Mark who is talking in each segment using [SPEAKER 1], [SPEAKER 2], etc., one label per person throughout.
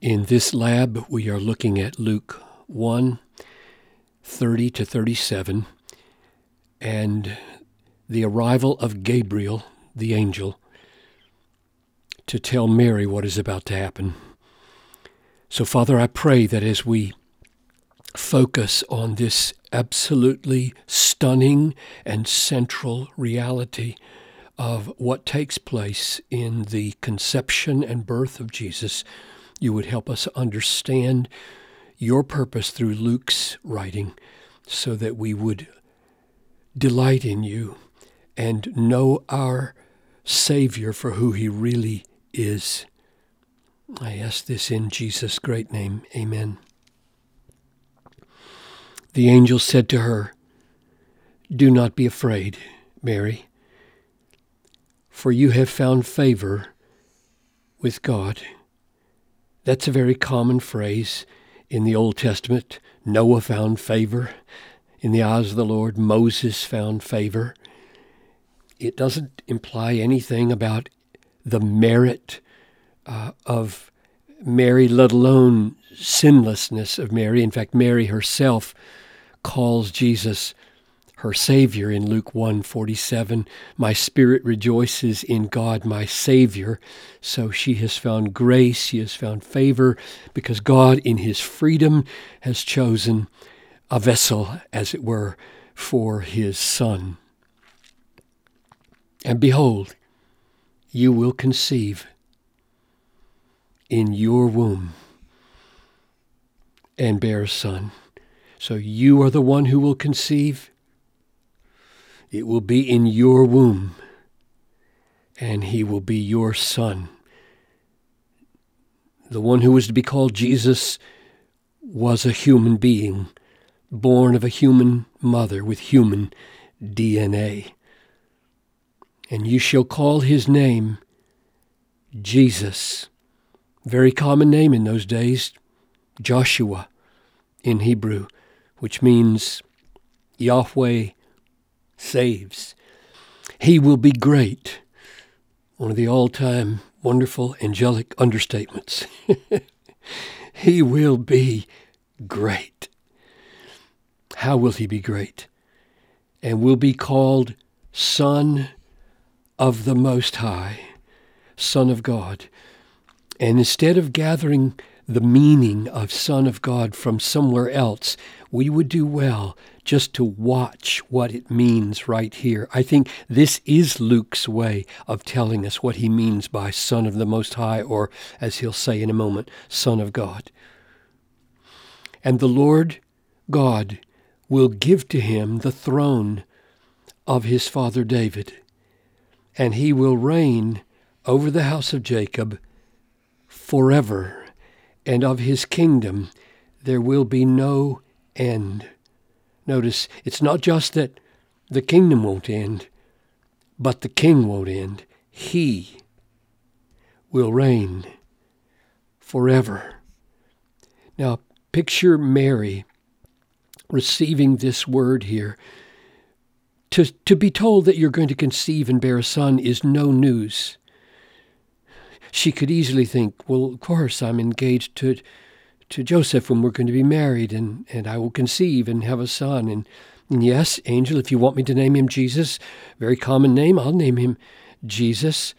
[SPEAKER 1] In this lab, we are looking at Luke 1 30 to 37 and the arrival of Gabriel, the angel, to tell Mary what is about to happen. So, Father, I pray that as we focus on this absolutely stunning and central reality of what takes place in the conception and birth of Jesus, you would help us understand your purpose through Luke's writing so that we would delight in you and know our Savior for who he really is. I ask this in Jesus' great name. Amen. The angel said to her, Do not be afraid, Mary, for you have found favor with God. That's a very common phrase in the Old Testament. Noah found favor in the eyes of the Lord. Moses found favor. It doesn't imply anything about the merit uh, of Mary, let alone sinlessness of Mary. In fact, Mary herself calls Jesus her savior in Luke 1:47 my spirit rejoices in God my savior. So she has found grace she has found favor because God in his freedom has chosen a vessel as it were for his son. And behold you will conceive in your womb and bear a son. So you are the one who will conceive. It will be in your womb, and he will be your son. The one who was to be called Jesus was a human being, born of a human mother with human DNA. And you shall call his name Jesus. Very common name in those days, Joshua in Hebrew which means Yahweh saves. He will be great. One of the all time wonderful angelic understatements. he will be great. How will he be great? And will be called Son of the Most High, Son of God. And instead of gathering the meaning of Son of God from somewhere else, we would do well just to watch what it means right here. I think this is Luke's way of telling us what he means by Son of the Most High, or as he'll say in a moment, Son of God. And the Lord God will give to him the throne of his father David, and he will reign over the house of Jacob forever and of his kingdom there will be no end. Notice, it's not just that the kingdom won't end, but the king won't end. He will reign forever. Now, picture Mary receiving this word here. To, to be told that you're going to conceive and bear a son is no news she could easily think, well, of course, I'm engaged to to Joseph when we're going to be married, and, and I will conceive and have a son. And, and yes, angel, if you want me to name him Jesus, very common name, I'll name him Jesus.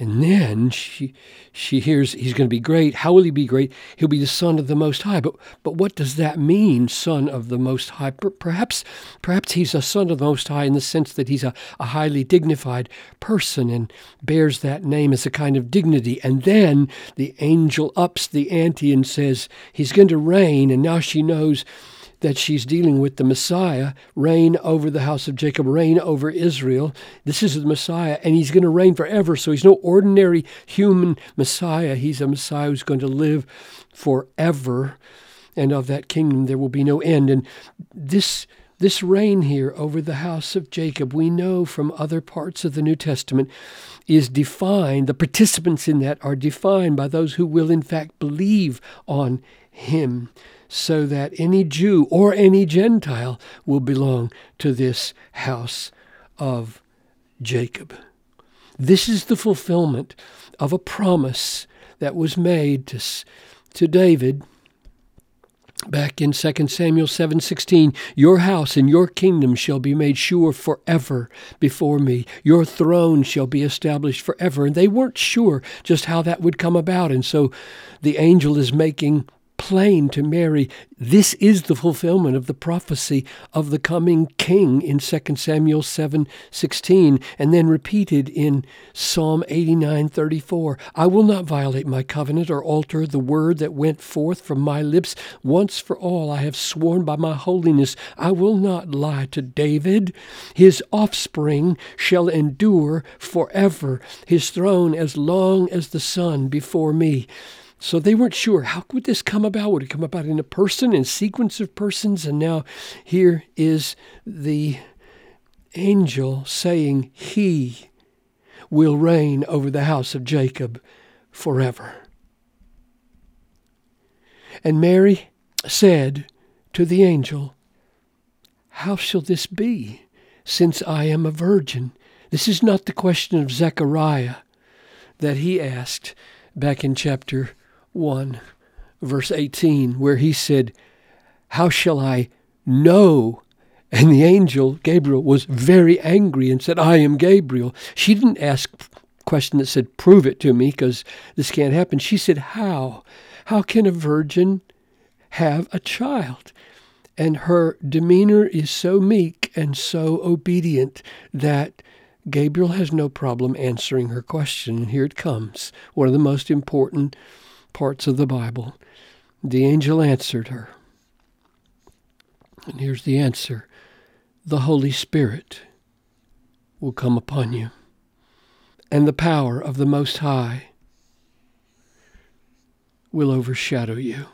[SPEAKER 1] And then she she hears he's going to be great. How will he be great? He'll be the son of the Most High. But but what does that mean, son of the Most High? Perhaps perhaps he's a son of the Most High in the sense that he's a, a highly dignified person and bears that name as a kind of dignity. And then the angel ups the ante and says he's going to reign. And now she knows that she's dealing with the Messiah, reign over the house of Jacob, reign over Israel. This is the Messiah, and he's going to reign forever. So he's no ordinary human Messiah. He's a Messiah who's going to live forever, and of that kingdom there will be no end. And this this reign here over the house of Jacob, we know from other parts of the New Testament, is defined, the participants in that are defined by those who will in fact believe on him so that any Jew or any Gentile will belong to this house of Jacob. This is the fulfillment of a promise that was made to, to David back in 2 Samuel 7:16 your house and your kingdom shall be made sure forever before me. Your throne shall be established forever. And they weren't sure just how that would come about. And so the angel is making plain to Mary, this is the fulfillment of the prophecy of the coming king in 2 Samuel 7:16 and then repeated in Psalm 89:34. I will not violate my covenant or alter the word that went forth from my lips. Once for all I have sworn by my holiness, I will not lie to David. His offspring shall endure forever, his throne as long as the sun before me. So they weren't sure how would this come about? Would it come about in a person, in sequence of persons? And now here is the angel saying, He will reign over the house of Jacob forever. And Mary said to the angel, How shall this be, since I am a virgin? This is not the question of Zechariah that he asked back in chapter 1, verse 18, where he said, How shall I know? And the angel, Gabriel, was very angry and said, I am Gabriel. She didn't ask a question that said, Prove it to me, because this can't happen. She said, How? How can a virgin have a child? And her demeanor is so meek and so obedient that Gabriel has no problem answering her question. And Here it comes, one of the most important parts of the Bible. The angel answered her. And here's the answer the Holy Spirit will come upon you, and the power of the Most High will overshadow you.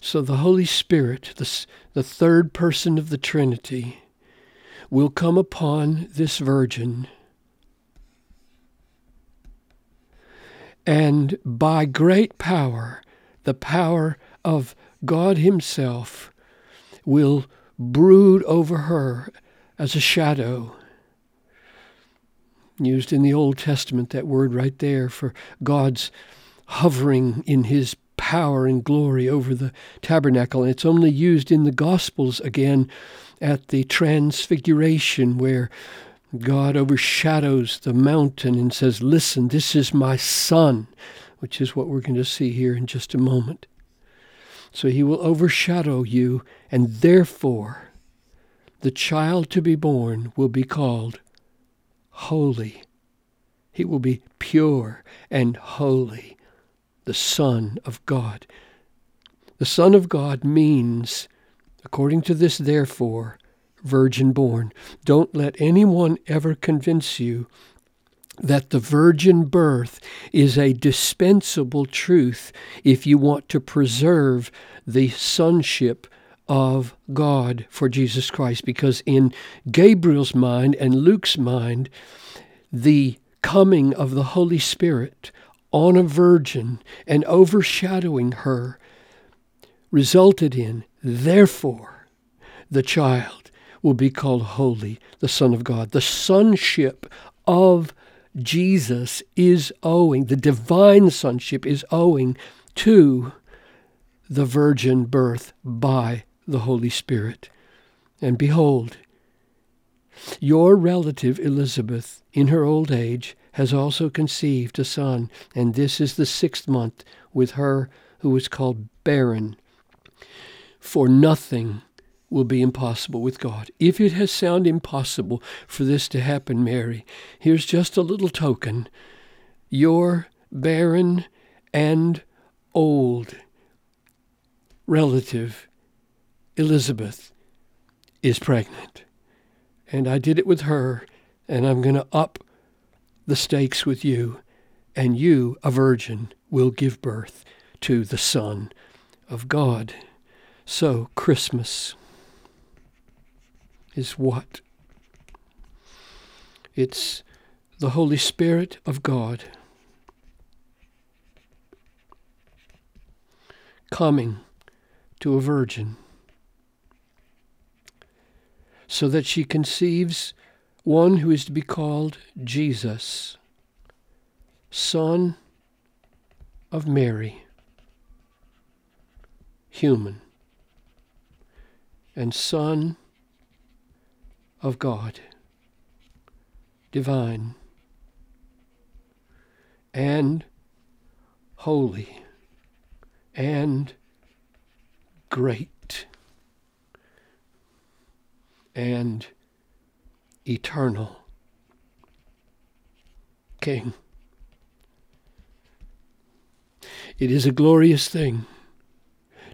[SPEAKER 1] So the Holy Spirit, the, the third person of the Trinity, will come upon this virgin and by great power, the power of God Himself will brood over her as a shadow. Used in the Old Testament, that word right there for God's hovering in His power and glory over the tabernacle. And it's only used in the Gospels again at the Transfiguration, where God overshadows the mountain and says, Listen, this is my son, which is what we're going to see here in just a moment. So he will overshadow you, and therefore the child to be born will be called holy. He will be pure and holy, the Son of God. The Son of God means, according to this, therefore, virgin born. Don't let anyone ever convince you that the virgin birth is a dispensable truth if you want to preserve the sonship of God for Jesus Christ. Because in Gabriel's mind and Luke's mind, the coming of the Holy Spirit on a virgin and overshadowing her resulted in, therefore, the child will be called holy, the Son of God. The sonship of Jesus is owing, the divine sonship is owing to the virgin birth by the Holy Spirit. And behold, your relative Elizabeth, in her old age, has also conceived a son, and this is the sixth month with her who is called barren. For nothing will be impossible with God. If it has sounded impossible for this to happen, Mary, here's just a little token. Your barren and old relative, Elizabeth, is pregnant. And I did it with her, and I'm going to up the stakes with you, and you, a virgin, will give birth to the Son of God. So, Christmas is what? It's the Holy Spirit of God coming to a virgin so that she conceives one who is to be called Jesus, Son of Mary. human, and Son of God, divine, and holy, and great, and eternal King. It is a glorious thing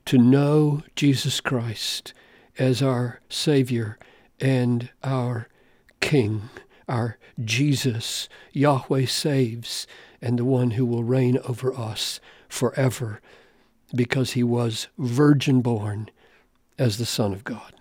[SPEAKER 1] to know Jesus Christ as our Savior and our King, our Jesus, Yahweh saves, and the one who will reign over us forever because he was virgin born as the Son of God.